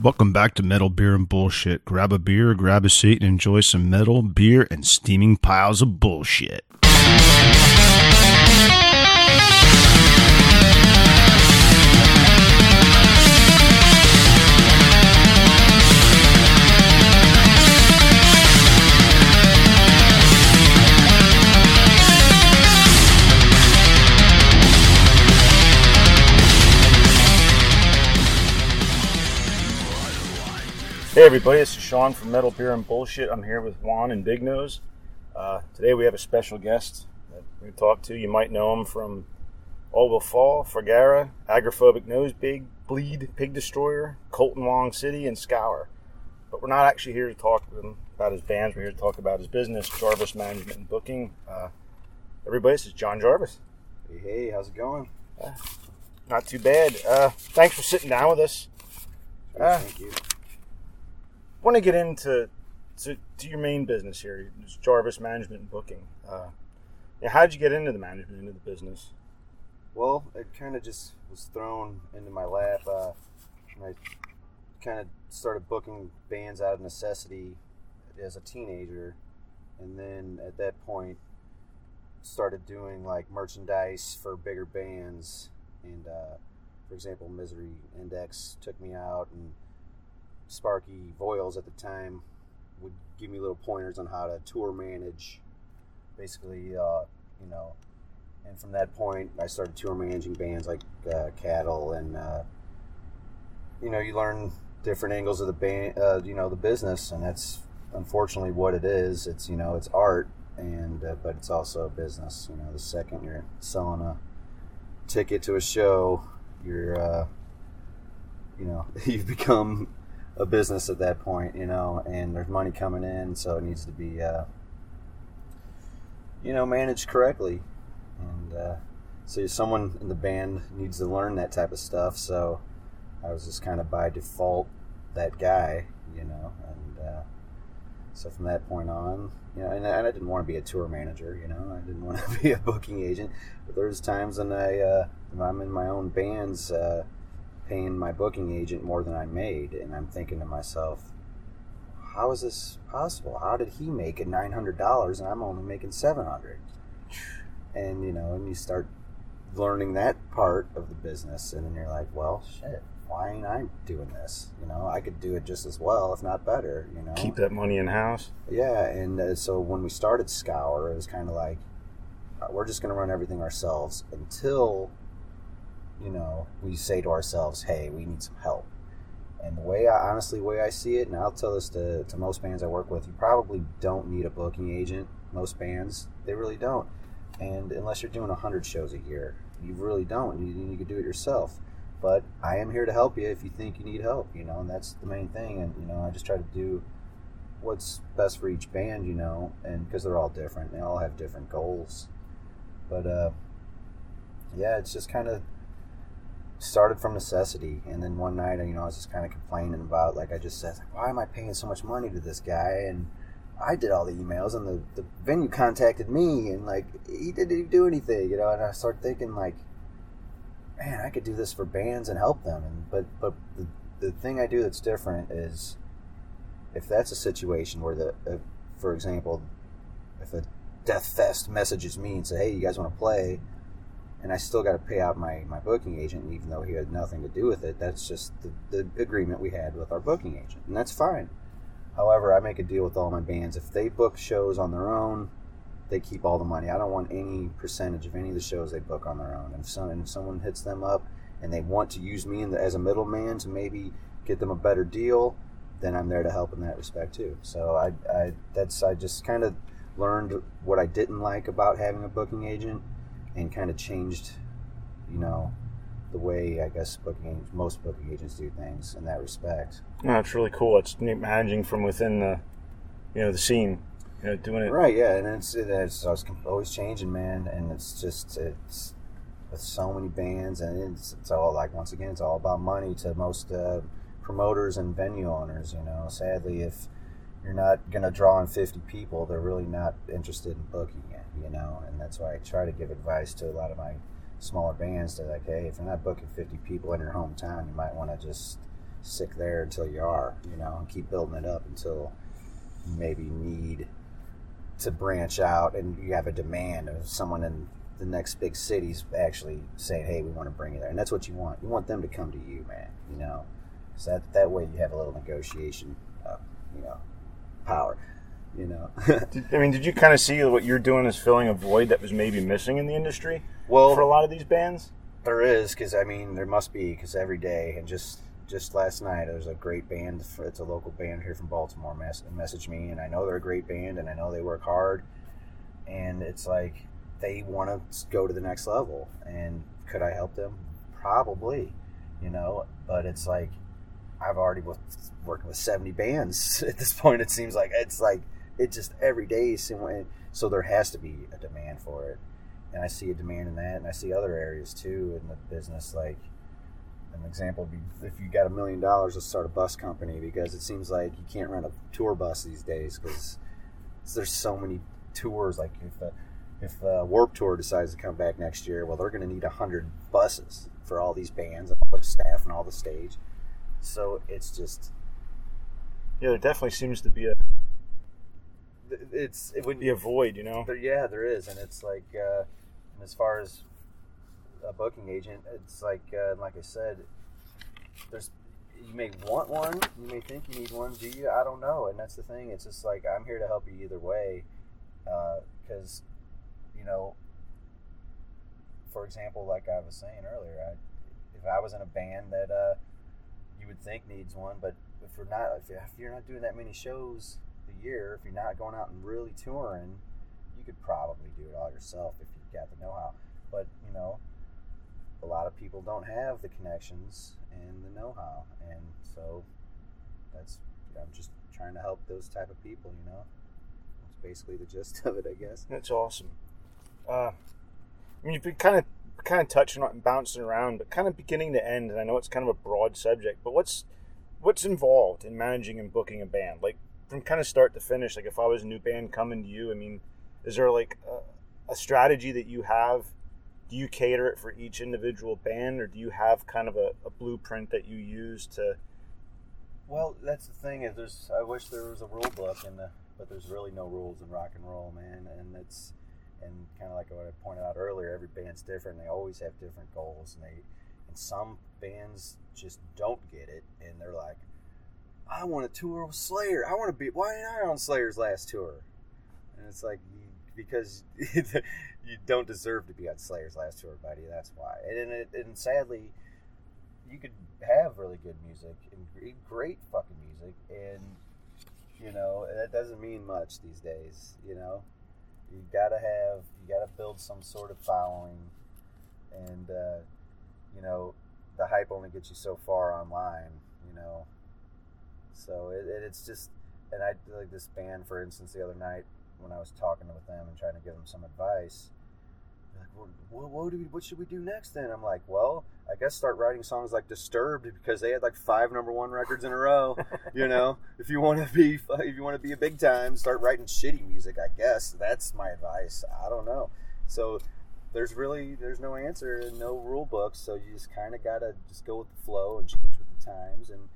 Welcome back to Metal Beer and Bullshit. Grab a beer, grab a seat, and enjoy some metal, beer, and steaming piles of bullshit. Hey everybody, this is Sean from Metal Beer and Bullshit. I'm here with Juan and Big Nose. Uh, today we have a special guest that we talk to. You might know him from All Will Fall, Fulgora, Agoraphobic Nose Big, Bleed, Pig Destroyer, Kolten Wong City, and Scour. But we're not actually here to talk with him about his bands. We're here to talk about his business, Jarvis Management and Booking. Uh, everybody, this is John Jarvis. Hey, hey, how's it going? Not too bad. Uh, thanks for sitting down with us. Thank you. Want to get into to, to your main business here, Jarvis Management and Booking. Uh, how did you get into the management into the business? Well, it kind of just was thrown into my lap. Uh, I kind of started booking bands out of necessity as a teenager, and then at that point, started doing like merchandise for bigger bands. And uh, for example, Misery Index took me out, and Sparky Voyles at the time would give me little pointers on how to tour manage. Basically, uh, you know, and from that point, I started tour managing bands like uh, Cattle, and uh, you know, you learn different angles of the band, uh, you know, the business, and that's unfortunately what it is. It's you know, it's art, and uh, but it's also a business. You know, the second you're selling a ticket to a show, you're, uh, you know, you've become a business at that point. You know, and there's money coming in, so it needs to be, uh, you know, managed correctly and uh, so someone in the band needs to learn that type of stuff. So I was just kind of by default that guy, you know, and uh, so from that point on, you know, and, I- and I didn't want to be a tour manager, you know, I didn't want to be a booking agent. But there's times when I, uh, I'm in my own bands, uh, paying my booking agent more than I made, and I'm thinking to myself. How is this possible? How did he make it nine hundred dollars and I'm only making seven hundred? and you know, and you start learning that part of the business, and then you're like, well, shit, why ain't I doing this? You know, I could do it just as well, if not better. You know, Keep that money in house. yeah, and uh, so when we started Scour, it was kind of like uh, we're just going to run everything ourselves until you know we say to ourselves, "Hey, we need some help." And the way I honestly, way I see it, and I'll tell this to, to most bands I work with, you probably don't need a booking agent. Most bands, they really don't. And unless you're doing 100 shows a year, you really don't. You, you can do it yourself. But I am here to help you if you think you need help, you know, and that's the main thing. And, you know, I just try to do what's best for each band, you know, and because they're all different, they all have different goals. But, uh, yeah, it's just kind of started from necessity. And then one night, you know, I was just kind of complaining about, like I just said, like, why am I paying so much money to this guy? And I did all the emails, and the, the venue contacted me, and like he didn't even do anything, you know. And I started thinking, like, man, I could do this for bands and help them. And but but the, the thing I do that's different is if that's a situation where the, uh, for example, if a Death Fest messages me and say, hey, you guys want to play? And I still got to pay out my, my booking agent, even though he had nothing to do with it. That's just the, the agreement we had with our booking agent, and that's fine. However, I make a deal with all my bands. If they book shows on their own, they keep all the money. I don't want any percentage of any of the shows they book on their own. And if, some, and if someone hits them up and they want to use me the, as a middleman to maybe get them a better deal, then I'm there to help in that respect too. So I, I that's I just kind of learned what I didn't like about having a booking agent and kind of changed, you know, the way I guess booking most booking agents do things in that respect. No, it's really cool. It's managing from within the, you know, the scene. You know, doing it. Right? Yeah, and it's it's always, always changing, man. And it's just it's with so many bands, and it's it's all like once again, it's all about money to most uh, promoters and venue owners. You know, sadly, if you're not going to draw in 50 people, they're really not interested in booking it. You know, and that's why I try to give advice to a lot of my smaller bands to like, hey, if you're not booking 50 people in your hometown, you might want to just stick there until you are, you know, and keep building it up until you maybe need to branch out and you have a demand of someone in the next big cities actually saying, "Hey, we want to bring you there," and that's what you want. You want them to come to you, man. You know, so that that way you have a little negotiation, uh, you know, power. You know. Did, I mean, did you kind of see what you're doing is filling a void that was maybe missing in the industry well, for a lot of these bands? There is, because I mean, there must be, because every day, and just just last night, there's a great band. For, it's a local band here from Baltimore. Mess, messaged me, and I know they're a great band, and I know they work hard. And it's like they want to go to the next level. And could I help them? Probably, you know. But it's like I've already with, working with 70 bands at this point. It seems like it's like it just every day. So there has to be a demand for it and I see a demand in that, and I see other areas too in the business. Like an example would be if you got a million dollars to start a bus company, because it seems like you can't rent a tour bus these days because there's so many tours. Like if the if uh, Warp Tour decides to come back next year, well, they're going to need hundred buses for all these bands and all the staff and all the stage. So it's just yeah, there definitely seems to be a it's it would be a void, you know. There, yeah, there is, and it's like uh, and as far as a booking agent, it's like uh, like I said, there's you may want one, you may think you need one. Do you? I don't know. And that's the thing. It's just like I'm here to help you either way, because uh, you know, for example, like I was saying earlier, I, if I was in a band that uh, would think needs one, but if you're not, if you're not doing that many shows a year, if you're not going out and really touring, you could probably do it all yourself if you've got the know-how. But you know, a lot of people don't have the connections and the know-how, and so that's I'm just trying to help those type of people. You know, that's basically the gist of it, I guess. That's awesome. Uh, I mean, you've been kind of kind of touching on bouncing around, but kind of beginning to end. And I know it's kind of a broad subject, but what's what's involved in managing and booking a band? Like from kind of start to finish. Like if I was a new band coming to you, I mean, is there like a, a strategy that you have do you cater it for each individual band or do you have kind of a, a, blueprint that you use to well that's the thing is there's i wish there was a rule book and but there's really no rules in rock and roll man and it's and kind of like what i pointed out earlier every band's different they always have different goals and they and some bands just don't get it and they're like i want to tour with slayer i want to be why ain't i on slayer's last tour and it's like because you don't deserve to be on Slayer's last tour, buddy. That's why. And it, and sadly, you could have really good music and great fucking music, and you know that doesn't mean much these days. You know, you gotta have you gotta build some sort of following, and uh, you know the hype only gets you so far online. You know, so it, it, it's just and I like this band, for instance, the other night when I was talking with them and trying to give them some advice. What, what, we, what should we do next then? I'm like, well, I guess start writing songs like Disturbed because they had like five number one records in a row. you know, if you want to be if you want to be a big time, start writing shitty music. I guess that's my advice. I don't know. So there's really there's no answer and no rule book. So you just kind of gotta just go with the flow and change with the times and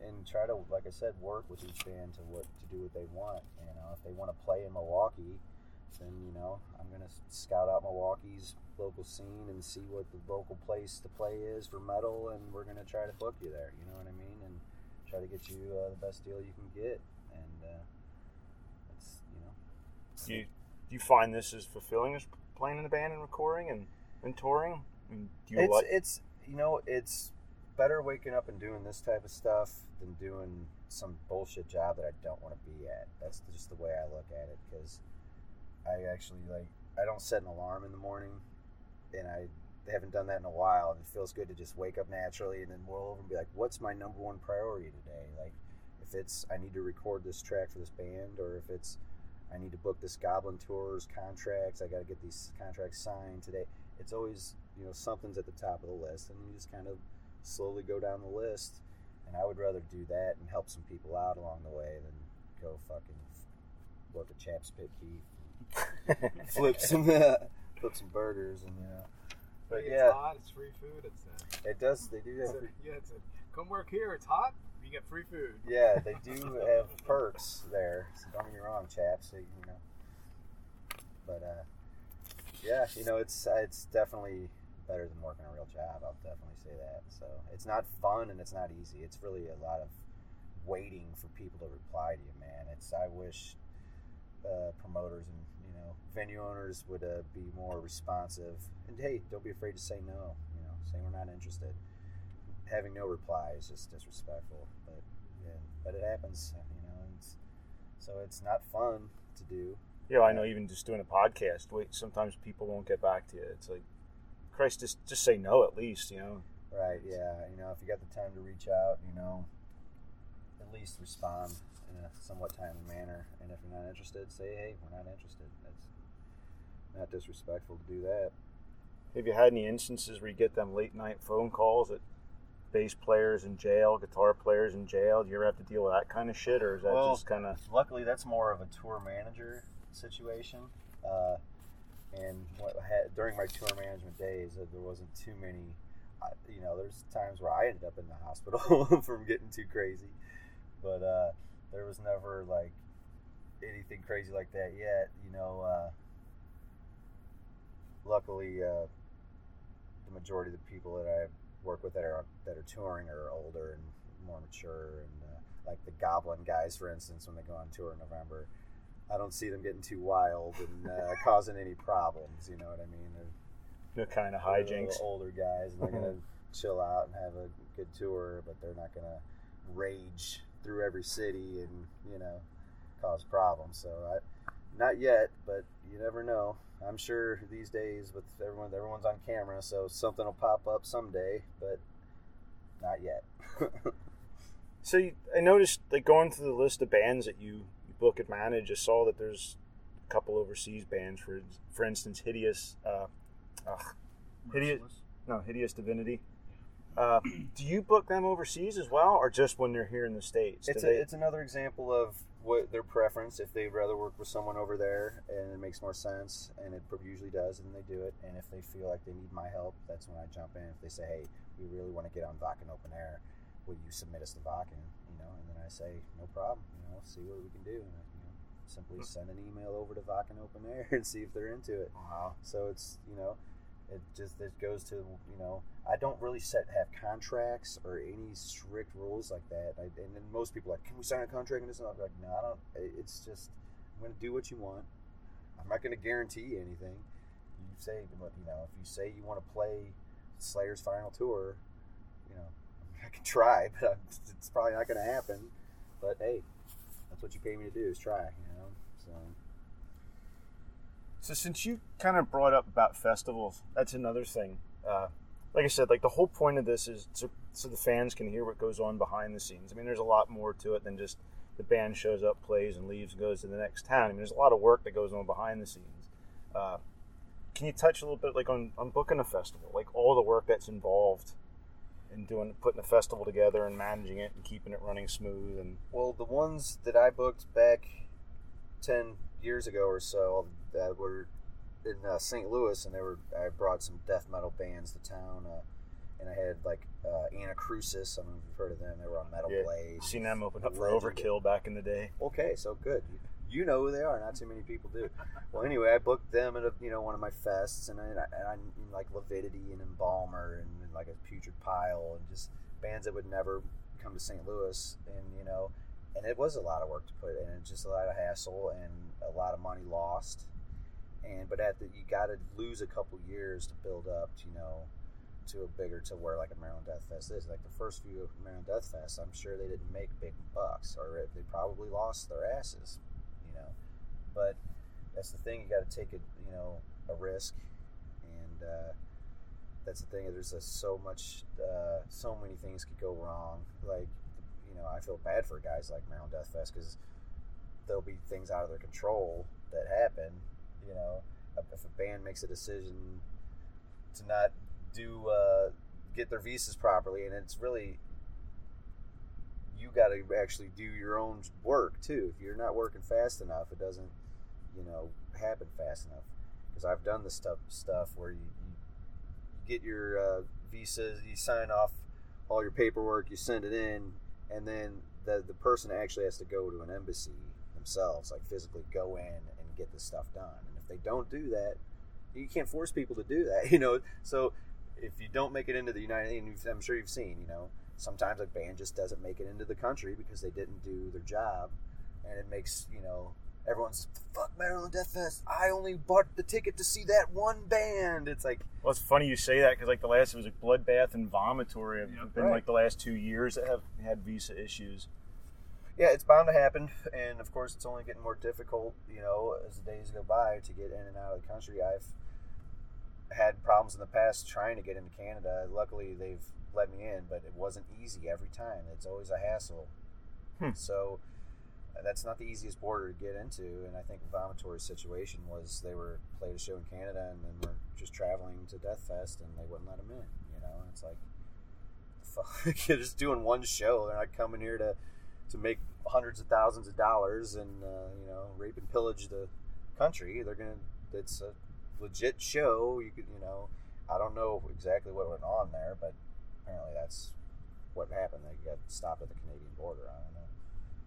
and try to, like I said, work with each band to what to do what they want. You know, if they want to play in Milwaukee, then you know I'm gonna scout out Milwaukee's local scene and see what the local place to play is for metal, and we're gonna try to book you there. You know what I mean? And try to get you uh, the best deal you can get. And uh, it's you know. Do you do you find this as fulfilling as playing in the band and recording and, and touring? I mean, do you it's like- it's you know it's better waking up and doing this type of stuff than doing some bullshit job that I don't want to be at. That's just the way I look at it because I actually like I don't set an alarm in the morning, and I haven't done that in a while. And it feels good to just wake up naturally and then roll over and be like, "What's my number one priority today?" Like, if it's I need to record this track for this band, or if it's I need to book this Goblin Tours contracts, I got to get these contracts signed today. It's always you know something's at the top of the list, and you just kind of slowly go down the list. And I would rather do that and help some people out along the way than go fucking work a Chaps Pit Beef, flip some flip some burgers and you know. But yeah, it's hot. It's free food. It's uh, it does. They do it's a, yeah, it's a Come work here. It's hot. You get free food. Yeah, they do have perks there. So don't get me wrong, chaps. You know, but uh, yeah, you know, it's it's definitely better than working a real job. I'll definitely say that. So it's not fun and it's not easy. It's really a lot of waiting for people to reply to you, man. It's I wish uh, promoters and you know venue owners would uh, be more responsive. And hey, don't be afraid to say no. You know, saying we're not interested. Having no reply is just disrespectful. But yeah, but it happens. You know, it's, so it's not fun to do. Yeah, I know. Even just doing a podcast, wait, sometimes people won't get back to you. It's like, Christ, just just say no at least. You know. Right. Yeah. You know, if you got the time to reach out, you know, at least respond in a somewhat timely manner. And if you're not interested, say, hey, we're not interested. That's not disrespectful to do that. Have you had any instances where you get them late night phone calls that bass players in jail, guitar players in jail? Do you ever have to deal with that kind of shit, or is that Well, just kind of? Luckily, that's more of a tour manager situation. Uh, and what I had, during my tour management days, uh, there wasn't too many. I, you know, there's times where I ended up in the hospital from getting too crazy, but uh, there was never like anything crazy like that yet. You know, uh, luckily, uh, the majority of the people that I work with that are that are touring are older and more mature, and uh, like the Goblin guys, for instance, when they go on tour in November. I don't see them getting too wild and uh, causing any problems. You know what I mean? They're, No kind of they're hijinks. the older guys, and they're gonna chill out and have a good tour, but they're not gonna rage through every city and you know cause problems. So I, not yet, but you never know. I'm sure these days with everyone, everyone's on camera, so something will pop up someday, but not yet. So you, I noticed, like going through the list of bands that you, you book and manage, I saw that there's a couple overseas bands. For for instance, Hideous, uh, ugh, Hideous, no, Hideous Divinity. Uh, do you book them overseas as well, or just when they're here in the states? Do it's they- a, it's another example of what their preference. If they'd rather work with someone over there and it makes more sense, and it usually does, then they do it. And if they feel like they need my help, that's when I jump in. If they say, "Hey, we really want to get on Wacken Open Air, will you submit us to Wacken?" You know, and then I say, "No problem. You know, see what we can do." And I, you know, simply send an email over to Wacken Open Air and see if they're into it. wow. So it's you know, it just it goes to you know I don't really set have contracts or any strict rules like that. I, and then most people are like, can we sign a contract and this? And I'm like, no, I don't. It's just I'm going to do what you want. I'm not going to guarantee anything. You say you know if you say you want to play Slayer's final tour, you know I can try, but I'm, it's probably not going to happen. But hey, that's what you pay me to do is try. You know, so. So since you kind of brought up about festivals, that's another thing. Uh, like I said, like the whole point of this is so, so the fans can hear what goes on behind the scenes. I mean, there's a lot more to it than just the band shows up, plays, and leaves, and goes to the next town. I mean, there's a lot of work that goes on behind the scenes. Uh, can you touch a little bit, like on, on booking a festival, like all the work that's involved in doing putting a festival together and managing it and keeping it running smooth and Well, the ones that I booked back ten years ago or so that were in uh, St. Louis, and they were I brought some death metal bands to town, uh, and I had like uh, Anacrusis. I don't know if you've heard of them. They were on Metal yeah, Blade. seen them open up for Overkill back in the day. Okay, so good. You- know who they are. Not too many people do. well, anyway, I booked them at a, you know one of my fests, and I, and I and like Lividity and Embalmer and, and like a Putrid Pile and just bands that would never come to St. Louis, and you know, and it was a lot of work to put in, and just a lot of hassle and a lot of money lost. And but at the you got to lose a couple years to build up, you know, to a bigger to where like a Maryland Death Fest is. Like the first few Maryland Death Fests, I'm sure they didn't make big bucks, or they probably lost their asses, you know. But that's the thing; you got to take it, you know, a risk, and uh, that's the thing. There's just so much, uh, so many things could go wrong. Like, you know, I feel bad for guys like Maryland Death Fest because there'll be things out of their control that happen. You know, if a band makes a decision to not do uh, get their visas properly, and it's really you got to actually do your own work too. If you're not working fast enough, it doesn't, you know, happen fast enough. Because I've done this stuff stuff where you, you, you get your uh, visas, you sign off all your paperwork, you send it in, and then the the person actually has to go to an embassy themselves, like physically go in and get this stuff done. And if they don't do that, you can't force people to do that, you know. So if you don't make it into the United, and I'm sure you've seen, you know, sometimes a band just doesn't make it into the country because they didn't do their job, and it makes you know everyone's fuck Maryland Death Fest. I only bought the ticket to see that one band. It's like Well, it's funny you say that because like the last it was like Bloodbath and Vomitory have Yep. been Right. like the last two years that have had visa issues. Yeah, it's bound to happen, and of course, it's only getting more difficult. You know, as the days go by to get in and out of the country. I've had problems in the past trying to get into Canada. Luckily, they've let me in, but it wasn't easy every time. It's always a hassle. Hmm. So uh, that's not the easiest border to get into. And I think Vomitory's situation was they were played a show in Canada and then were just traveling to Death Fest, and they wouldn't let them in. You know, and it's like. Fuck, you're just doing one show. They're not coming here to to make hundreds of thousands of dollars and uh, you know rape and pillage the country. They're gonna. It's a legit show. You could you know. I don't know exactly what went on there, but apparently that's what happened. They got stopped at the Canadian border. I don't know.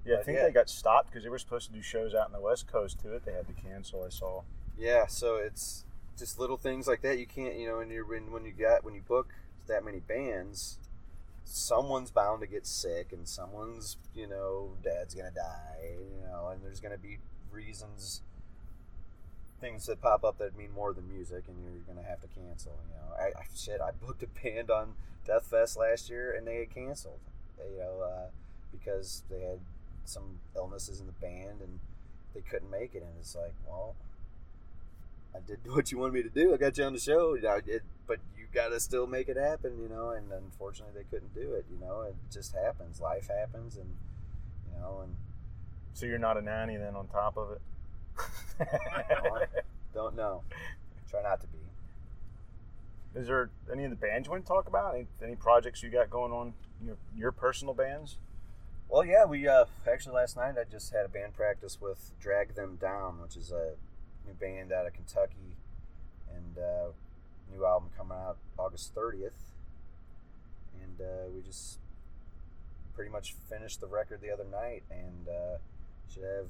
Yeah, I think yeah. they got stopped because they were supposed to do shows out in the West Coast too. it. They had to cancel. I saw. Yeah, so it's just little things like that. You can't, you know, when you're when, when you got when you book that many bands, someone's bound to get sick, and someone's, you know, dad's gonna die, you know, and there's gonna be reasons, things that pop up that mean more than music, and you're gonna have to cancel. You know, I, I shit, I booked a band on Death Fest last year, and they had canceled, you know, uh, because they had some illnesses in the band and they couldn't make it, and it's like, well. I did what you wanted me to do. I got you on the show, you know, I but you got to still make it happen, you know. And unfortunately, they couldn't do it. You know, it just happens. Life happens, and you know, and So you're not a nanny then on top of it. Don't know. Try not to be. Is there any of the bands you want to talk about? Any, any projects you got going on? Your your personal bands? Well, yeah, we uh, actually last night I just had a band practice with Drag Them Down, which is a new band out of Kentucky, and uh, new album coming out August 30th. And uh, we just pretty much finished the record the other night, and uh, should have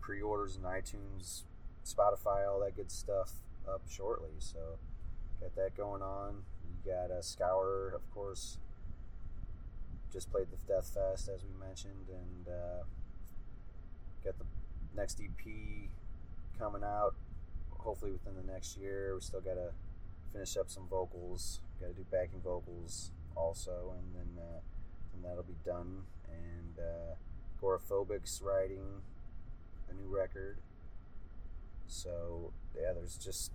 pre-orders and iTunes, Spotify, all that good stuff up shortly. So got that going on. You got a Scour, of course just played the Death Fest as we mentioned, and uh, got the next EP coming out hopefully within the next year. We still got to finish up some vocals. Got to do backing vocals also, and then uh, and that'll be done. And uh, Gorophobics writing a new record. So yeah, there's just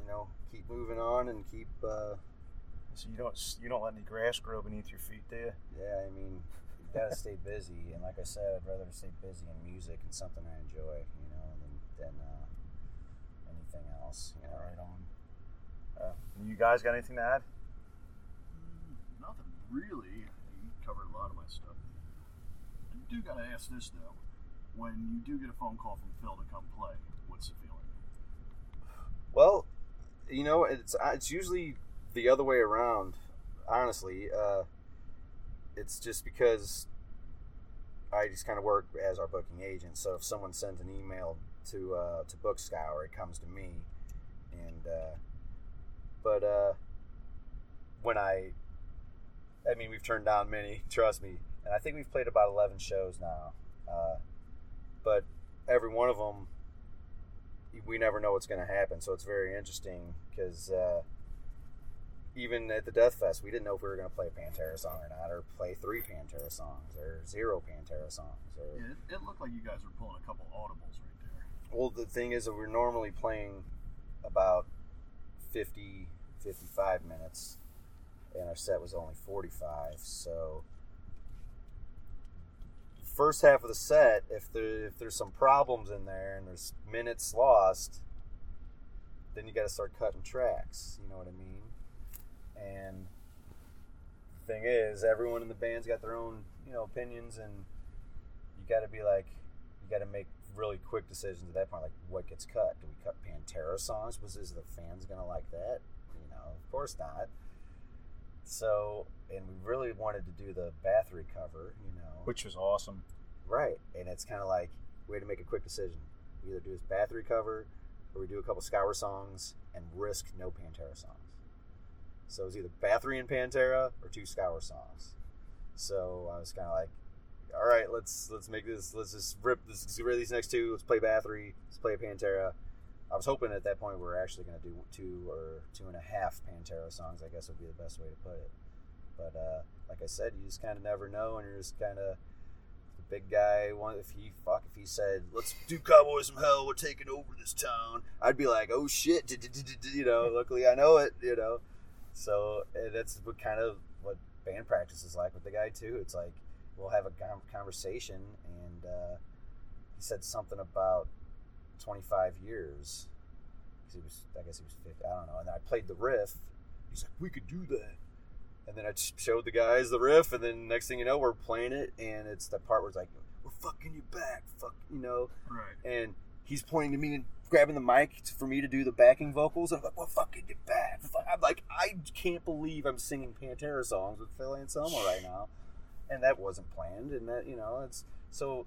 you know keep moving on and keep. Uh, So you don't you don't let any grass grow beneath your feet, do you? Yeah, I mean, you gotta stay busy, and like I said, I'd rather stay busy in music and something I enjoy, you know, than than uh, anything else. You know, Right on. Uh, you guys got anything to add? Mm, Nothing really. You covered a lot of my stuff. I do gotta ask this though: when you do get a phone call from Phil to come play, what's the feeling? Well, you know, it's uh, it's usually the other way around. Honestly, uh, it's just because I just kind of work as our booking agent. So if someone sends an email to uh, to Book Scour, it comes to me, and uh, but uh, when I, I mean, we've turned down many. Trust me, and I think we've played about eleven shows now. Uh, but every one of them we never know what's going to happen. So it's very interesting because uh, even at the Death Fest, we didn't know if we were going to play a Pantera song or not, or play three Pantera songs, or zero Pantera songs. Or Yeah, it, it looked like you guys were pulling a couple audibles right there. well, the thing is that we're normally playing about 50, 55 minutes, and our set was only 45. So first half of the set, if there if there's some problems in there and there's minutes lost, then you got to start cutting tracks. You know what I mean? And the thing is, everyone in the band's got their own you know opinions, and you got to be like, you got to make really quick decisions at that point. Like, what gets cut? Do we cut Pantera songs? Was is the fans gonna like that? You know, of course not. So, and we really wanted to do the Bathory cover, you know. which was awesome. Right. And it's kind of like we had to make a quick decision. We either do this Bathory cover or we do a couple Scour songs and risk no Pantera songs. So it was either Bathory and Pantera or two Scour songs. So I was kind of like, all right, let's let's make this. Let's just rip this. Let's rip these next two. Let's play Bathory. Let's play Pantera. I was hoping at that point we were actually going to do two or two and a half Pantera songs. I guess would be the best way to put it. But uh, like I said, you just kind of never know, and you're just kind of the big guy. One, if he fuck, if he said, "Let's do Cowboys from Hell, we're taking over this town," I'd be like, "Oh shit!" You know. Luckily, I know it. You know. So that's what kind of what band practice is like with the guy too. It's like we'll have a conversation, and uh, he said something about 25 years. He was, I guess he was 50. I don't know. And I played the riff. He's like, "We could do that." And then I showed the guys the riff, and then next thing you know, we're playing it, and it's the part where it's like, "We're fucking you back, fuck," you know. Right. And he's pointing to me and grabbing the mic for me to do the backing vocals. And I'm like, "We're fucking you back." I'm like, I can't believe I'm singing Pantera songs with Phil Anselmo right now, and that wasn't planned. And that you know, it's so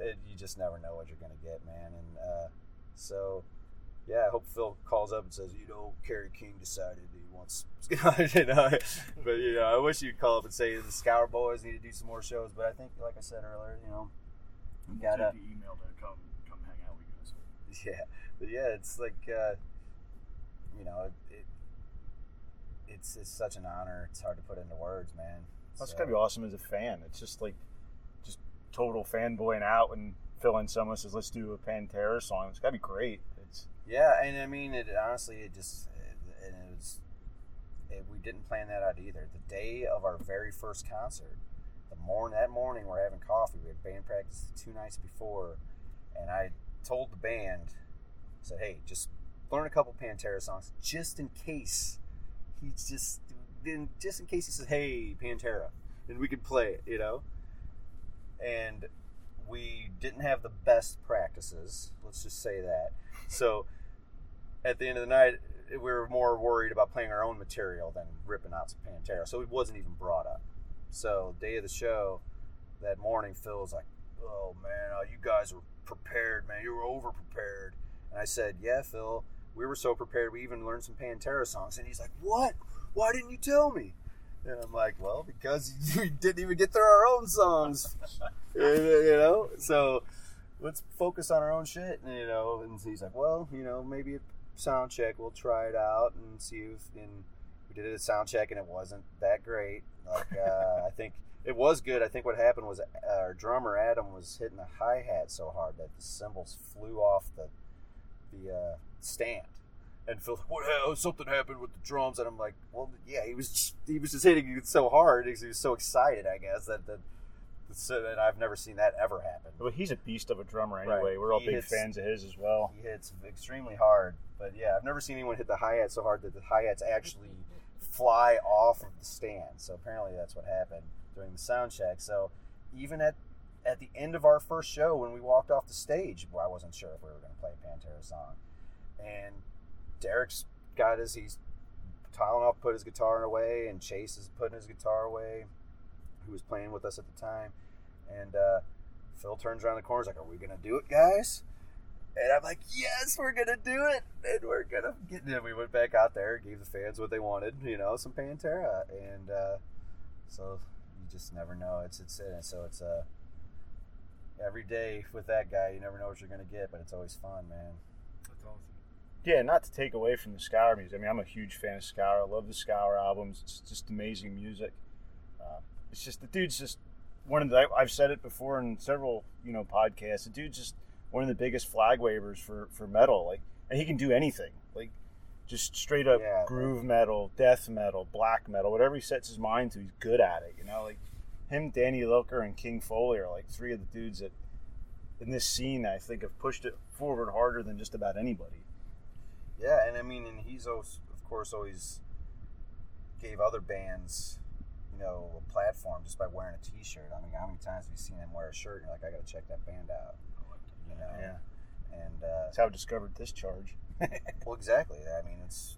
it, you just never know what you're gonna get, man. And uh, so yeah, I hope Phil calls up and says, you know, Kerry King decided he wants, you know, but you know, I wish you'd call up and say the Scour Boys need to do some more shows. But I think, like I said earlier, you know, you We'll gotta, take the email to come come hang out with you guys. yeah, but yeah, it's like, uh, you know, it, it, it's it's such an honor. It's hard to put into words, man. That's So- gotta be awesome as a fan. It's just like, just total fanboying out when Phil and someone says, "Let's do a Pantera song." It's gotta be great. It's Yeah, and I mean, it honestly, it just, it, it was, it, we didn't plan that out either. The day of our very first concert, the morning that morning, we're having coffee. We had band practice two nights before, and I told the band, I said, "Hey, just learn a couple Pantera songs, just in case." He's just, then just in case he says, "Hey, Pantera," and we could play it, you know. And we didn't have the best practices. Let's just say that. So at the end of the night, we were more worried about playing our own material than ripping out some Pantera. So it wasn't even brought up. So day of the show, that morning, Phil was like, "Oh man, uh, you guys were prepared, man. You were over prepared." And I said, "Yeah, Phil, we were so prepared. We even learned some Pantera songs." And he's like, "What? Why didn't you tell me?" And I'm like, "Well, because we didn't even get through our own songs, you know." So let's focus on our own shit, and, you know. And he's like, well, you know, maybe a sound check. We'll try it out and see if. And we did a sound check, and it wasn't that great. Like uh, I think it was good. I think what happened was uh, our drummer Adam was hitting the hi hat so hard that the cymbals flew off the the uh, stand. And Phil's like, "What hell? Oh, something happened with the drums?" And I'm like, "Well, yeah, he was just, he was just hitting it so hard. Because he was so excited, I guess that that." So, uh, and I've never seen that ever happen. well, he's a beast of a drummer anyway. Right. We're all He big hits- fans of his as well. He hits extremely hard, but yeah, I've never seen anyone hit the hi hat so hard that the hi hats actually fly off of the stand. So apparently that's what happened during the sound check. So even at at the end of our first show, when we walked off the stage, well, I wasn't sure if we were going to play a Pantera song, and Derek's got his he's tiling off, put his guitar away, and Chase is putting his guitar away, who was playing with us at the time, and uh, Phil turns around the corner, he's like, "Are we to do it, guys?" And I'm like, yes, we're gonna do it, and we're gonna get. And we went back out there, gave the fans what they wanted, you know, some Pantera, and uh, so you just never know. It's it's it. So it's uh, every day with that guy, you never know what you're gonna get, but it's always fun, man. Yeah, not to take away from the Scour music. I mean, I'm a huge fan of Scour. I love the Scour albums. It's just amazing music. Uh, it's just the dude's just one of the. I've said it before in several you know podcasts. The dude's just one of the biggest flag wavers for for metal. Like, and he can do anything. Like, just straight up Yeah. groove metal, death metal, black metal, whatever he sets his mind to, he's good at it. You know, like him, Danny Lilker, and King Fowley are like three of the dudes that in this scene I think have pushed it forward harder than just about anybody. Yeah, and I mean, and he's always, of course, always gave other bands, you know, a platform just by wearing a T-shirt. I mean, how many times have you seen him wear a shirt? and You're like, I got to check that band out, you know. Yeah. And uh, That's how I discovered Discharge. well, exactly. I mean, it's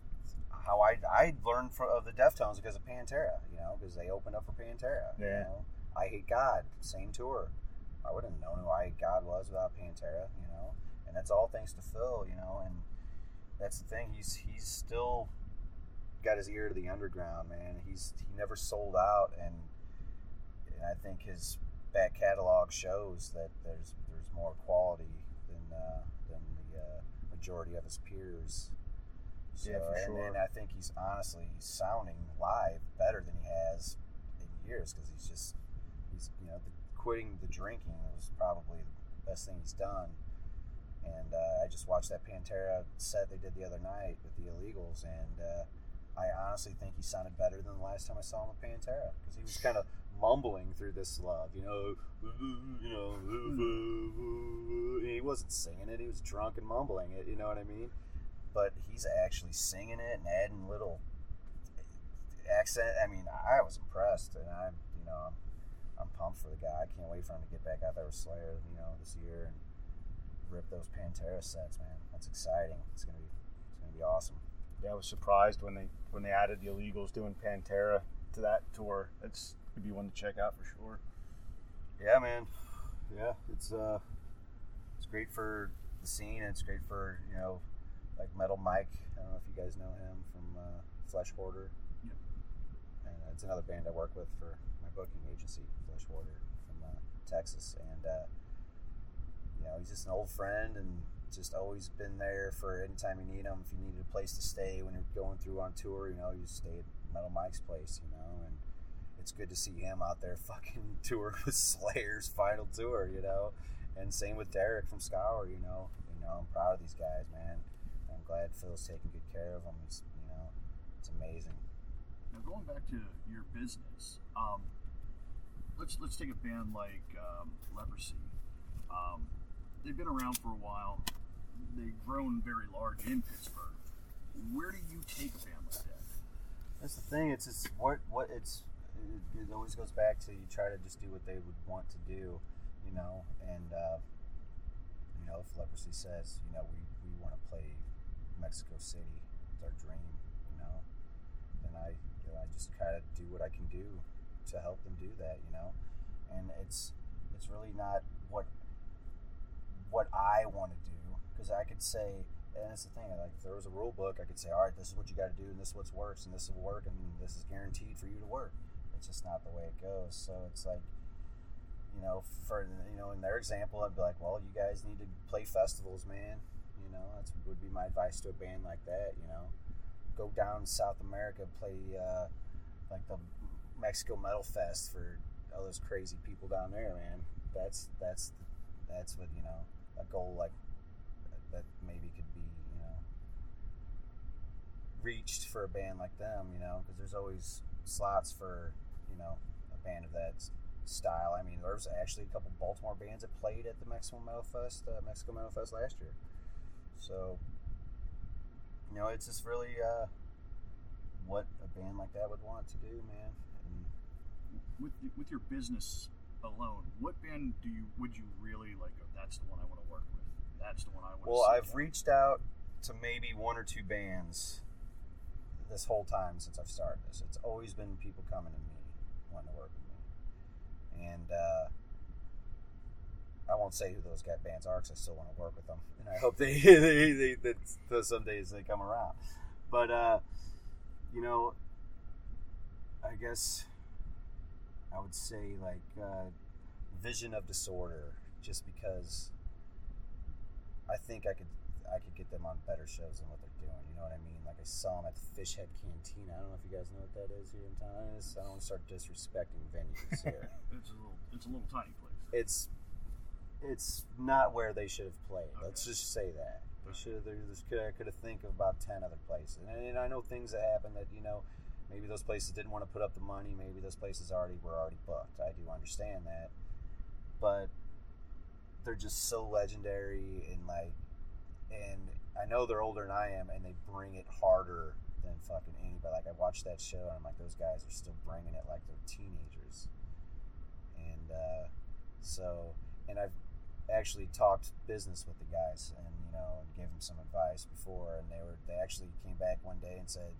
how I I learned from, of the Deftones because of Pantera, you know, because they opened up for Pantera. You Yeah. know? Eyehategod, same tour. I wouldn't have known who Eyehategod was without Pantera, you know, and that's all thanks to Phil, you know, and that's the thing. He's he's still got his ear to the underground, man. He's he never sold out, and and I think his back catalog shows that there's there's more quality than uh, than the uh, majority of his peers. So, Yeah, for and, sure. and I think he's honestly sounding live better than he has in years because he's just he's you know the, quitting the drinking was probably the best thing he's done. And uh, I just watched that Pantera set they did the other night with the Illegals, and uh, I honestly think he sounded better than the last time I saw him with Pantera because he was kind of mumbling through this love, you know, you know, he wasn't singing it; he was drunk and mumbling it. You know what I mean? But he's actually singing it and adding little accent. I mean, I was impressed, and I'm, you know, I'm, I'm pumped for the guy. I can't wait for him to get back out there with Slayer, you know, this year and rip those Pantera sets, man. That's exciting. It's gonna be, it's gonna be awesome. Yeah, I was surprised when they when they added the Illegals doing Pantera to that tour. That's gonna be one to check out for sure. Yeah, man. Yeah, it's uh, it's great for the scene. And it's great for you know, like Metal Mike. I don't know if you guys know him from uh, Flesh Hoarder. Yep. And it's another band I work with for my booking agency, Flesh Hoarder from uh, Texas. And uh, you know, he's just an old friend and just always been there for any time you need him. If you needed a place to stay when you're going through on tour, you know, you stay at Metal Mike's place, you know, and it's good to see him out there fucking tour with Slayer's final tour, you know. And same with Derek from Scour, you know. You know, I'm proud of these guys, man. I'm glad Phil's taking good care of them. You know, it's amazing. Now going back to your business, um, let's let's take a band like um, Leprosy. Um, they've been around for a while. They've grown very large in Pittsburgh. Where do you take like that? That's the thing. It's just what what it's. It, it always goes back to you try to just do what they would want to do, you know. And uh, you know, if Leprosy says, you know, we, we want to play Mexico City, it's our dream, you know, then I know, I just kind of do what I can do to help them do that, you know. And it's it's really not what what I want to do because I could say and that's the thing. Like, if there was a rule book, I could say, all right, this is what you got to do, and this is what works, and this will work, and this is guaranteed for you to work. It's just not the way it goes. So it's like, you know, for you know, in their example, I'd be like, well, you guys need to play festivals, man. You know, that's would be my advice to a band like that. You know, go down South America, play uh, like the Mexico Metal Fest for all those crazy people down there, man. That's that's that's what you know a goal like that maybe could be you know reached for a band like them you know because there's always slots for you know a band of that style. I mean there was actually a couple baltimore bands that played at the mexico metal fest uh, mexico metal fest last year. So you know it's just really uh, what a band like that would want to do man. And With with your business alone, what band do you would you really like? go, That's the one I want to work with. That's the one I want. Well, I've out." reached out to maybe one or two bands this whole time since I've started this. It's always been people coming to me wanting to work with me, and uh, I won't say who those guy bands are because I still want to work with them, and I hope they, they, they that that some days they come around. But uh, you know, I guess I would say like uh, Vision of Disorder, just because I think I could I could get them on better shows than what they're doing. You know what I mean? Like I saw them at the Fishhead Cantina. I don't know if you guys know what that is here in town. I I don't want to start disrespecting venues here. It's a little it's a little tiny place. it's it's not where they should have played. Let's just say that they should have. There's could I could have think of about ten other places, and, and I know things that happen that you know maybe those places didn't want to put up the money. Maybe those places already were already booked. I do understand that, but they're just so legendary and like, and I know they're older than I am, and they bring it harder than fucking anybody. Like I watched that show, and I'm like, those guys are still bringing it like they're teenagers, and uh, so, and I've actually talked business with the guys, and you know, and gave them some advice before, and they were they actually came back one day and said,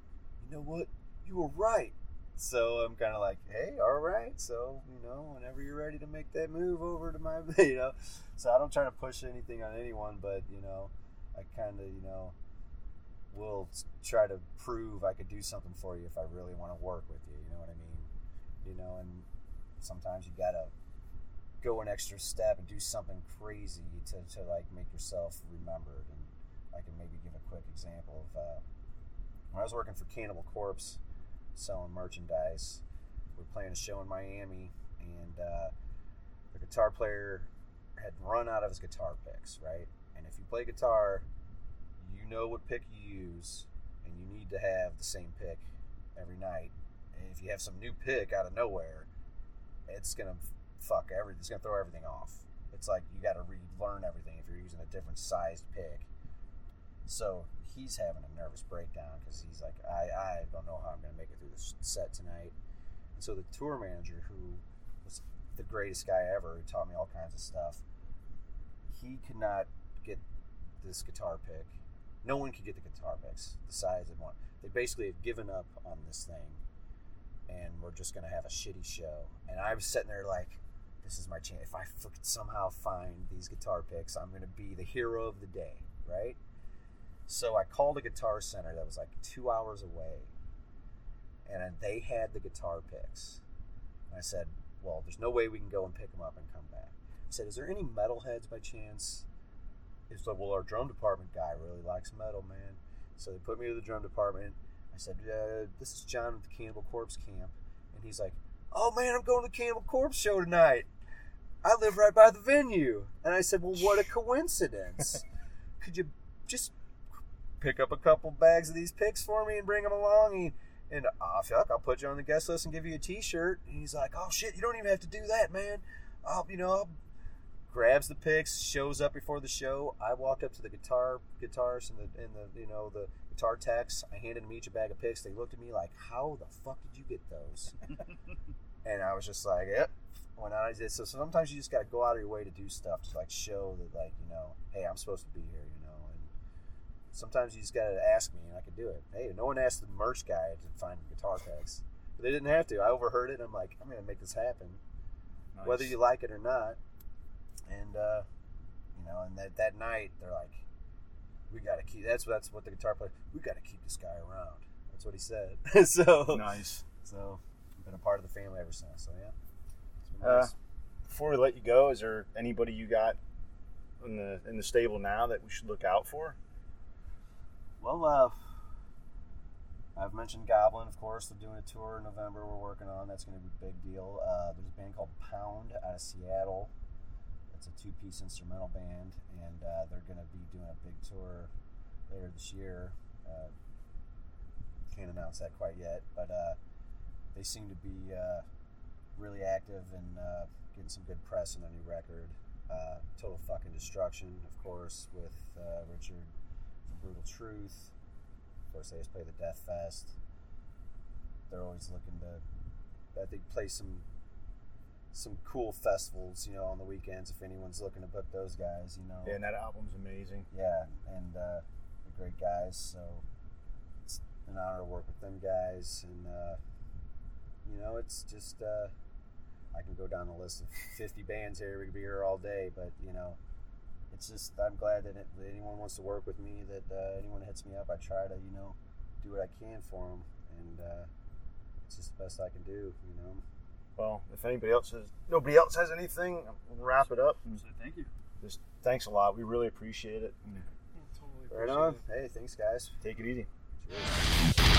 you know what? You were right. So I'm kind of like, hey, all right. So you know, whenever you're ready to make that move over to my, you know, so I don't try to push anything on anyone, but you know, I kind of, you know, will try to prove I could do something for you if I really want to work with you. You know what I mean? You know, and sometimes you gotta go an extra step and do something crazy to, to like make yourself remembered. And I can maybe give a quick example of uh, when I was working for Cannibal Corpse, selling merchandise. We were playing a show in Miami, and uh, the guitar player had run out of his guitar picks, right? And if you play guitar, you know what pick you use, and you need to have the same pick every night. And if you have some new pick out of nowhere, it's gonna fuck everything. It's gonna throw everything off. It's like you got to relearn everything if you're using a different sized pick. So he's having a nervous breakdown because he's like, I, I don't know how I'm gonna make it through this set tonight. And so the tour manager, who was the greatest guy ever, who taught me all kinds of stuff, he could not get this guitar pick. No one could get the guitar picks the size they want. They basically have given up on this thing, and we're just gonna have a shitty show. And I was sitting there like, this is my chance. If I somehow find these guitar picks, I'm gonna be the hero of the day, right? So I called a guitar center that was like two hours away, and they had the guitar picks. And I said, "Well, there's no way we can go and pick them up and come back." I said, "Is there any metalheads by chance?" It's like, "Well, our drum department guy really likes metal, man." So they put me to the drum department. I said, uh, "This is John with the Cannibal Corpse Camp," and he's like, "Oh man, I'm going to the Cannibal Corpse show tonight. I live right by the venue." And I said, "Well, what a coincidence! Could you just pick up a couple bags of these picks for me and bring them along?" And, and oh, fuck, I'll put you on the guest list and give you a T-shirt. And he's like, "Oh shit, you don't even have to do that, man. I'll, you know, I'll grabs the picks, shows up before the show. I walked up to the guitar guitars and the and the you know the guitar techs. I handed them each a bag of picks. They looked at me like, "How the fuck did you get those?" and I was just like, "Yep." When. I did. So sometimes you just got to go out of your way to do stuff to like show that like you know, hey, I'm supposed to be here. You know, and sometimes you just got to ask me, and I can do it. Hey, no one asked the merch guy to find guitar picks, but they didn't have to. I overheard it. And I'm like, I'm gonna make this happen, Nice. whether you like it or not and uh, you know, and that that night they're like, we got to keep. That's that's what the guitar player. We got to keep this guy around. That's what he said. so nice. so I've been a part of the family ever since. So yeah. It's Uh. Before we let you go, is there anybody you got in the in the stable now that we should look out for? Well, uh, I've mentioned Goblin, of course. They're doing a tour in November. We're working on. That's going to be a big deal. Uh, there's a band called Pound out of Seattle. It's a two-piece instrumental band, and uh, they're going to be doing a big tour later this year. Uh, can't announce that quite yet, but uh, they seem to be uh, really active and uh, getting some good press on their new record. Uh, Total fucking destruction, of course, with Richard Brutal Truth. Of course, they just play the Death Fest. They're always looking to, I think, play some some cool festivals, you know, on the weekends. If anyone's looking to book those guys, you know, Yeah, and that album's amazing. yeah, and uh, they're great guys. So it's an honor to work with them guys, and uh, you know, it's just uh, I can go down the list of 50 bands here. We could be here all day, but you know, it's just I'm glad that, it, that anyone wants to work with me. That uh, anyone hits me up, I try to you know do what I can for them, and uh, it's just the best I can do. You know. Well, if anybody else has, nobody else has anything, we'll wrap it up. And So thank you. just thanks a lot. We really appreciate it. And Right on. Hey, thanks, guys. take it easy. Cheers.